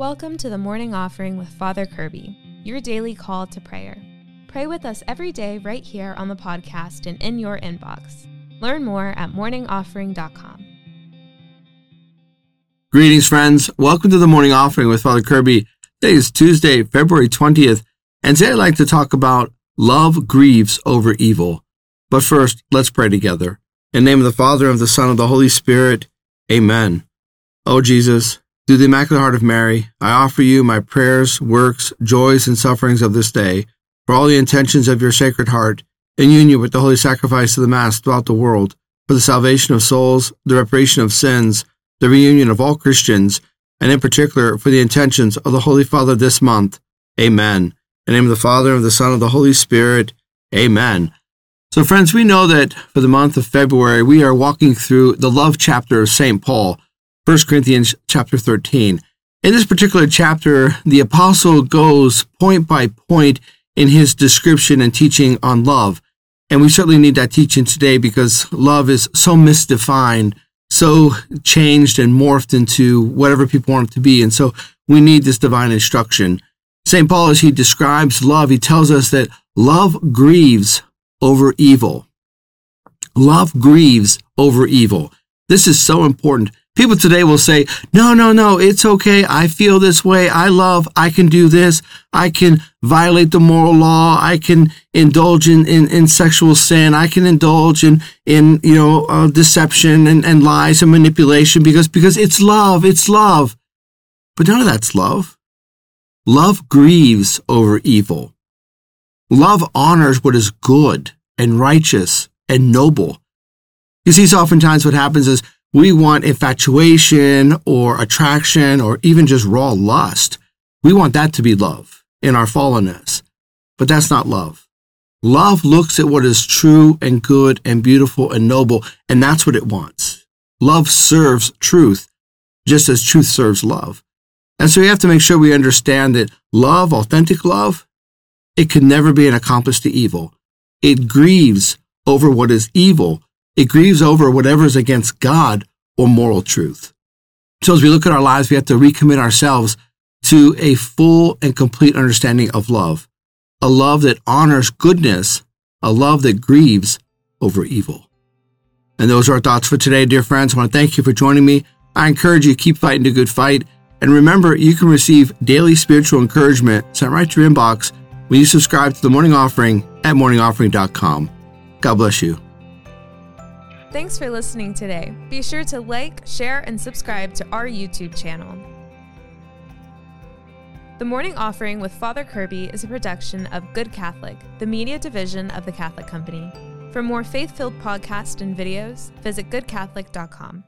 Welcome to the morning offering with Father Kirby, your daily call to prayer. Pray with us every day right here on the podcast and in your inbox. Learn more at morningoffering.com. Greetings, friends. Welcome to the morning offering with Father Kirby. Today is Tuesday, February 20th, and today I'd like to talk about love grieves over evil. But first, let's pray together. In the name of the Father, and of the Son, and of the Holy Spirit, amen. O Jesus, through the Immaculate Heart of Mary, I offer you my prayers, works, joys, and sufferings of this day, for all the intentions of your Sacred Heart, in union with the holy sacrifice of the Mass throughout the world, for the salvation of souls, the reparation of sins, the reunion of all Christians, and in particular for the intentions of the Holy Father this month. Amen. In the name of the Father, and of the Son, and of the Holy Spirit. Amen. So, friends, we know that for the month of February, we are walking through the love chapter of St. Paul. 1 Corinthians chapter 13. In this particular chapter, the apostle goes point by point in his description and teaching on love. And we certainly need that teaching today because love is so misdefined, so changed and morphed into whatever people want it to be. And so we need this divine instruction. St. Paul, as he describes love, he tells us that love grieves over evil. Love grieves over evil. This is so important. People today will say, no, no, no, it's okay. I feel this way. I love, I can do this. I can violate the moral law. I can indulge in, in, in sexual sin. I can indulge in, in, you know, uh, deception and, and lies and manipulation because, because it's love. It's love. But none of that's love. Love grieves over evil. Love honors what is good and righteous and noble. You see, oftentimes what happens is we want infatuation or attraction or even just raw lust. We want that to be love in our fallenness. But that's not love. Love looks at what is true and good and beautiful and noble, and that's what it wants. Love serves truth, just as truth serves love. And so we have to make sure we understand that love, authentic love, it can never be an accomplice to evil. It grieves over what is evil it grieves over whatever is against God or moral truth. So as we look at our lives, we have to recommit ourselves to a full and complete understanding of love, a love that honors goodness, a love that grieves over evil. And those are our thoughts for today, dear friends. I want to thank you for joining me. I encourage you to keep fighting the good fight. And remember, you can receive daily spiritual encouragement sent right to your inbox when you subscribe to the morning offering at morningoffering.com. God bless you. Thanks for listening today. Be sure to like, share, and subscribe to our YouTube channel. The Morning Offering with Father Kirby is a production of Good Catholic, the media division of the Catholic Company. For more faith filled podcasts and videos, visit goodcatholic.com.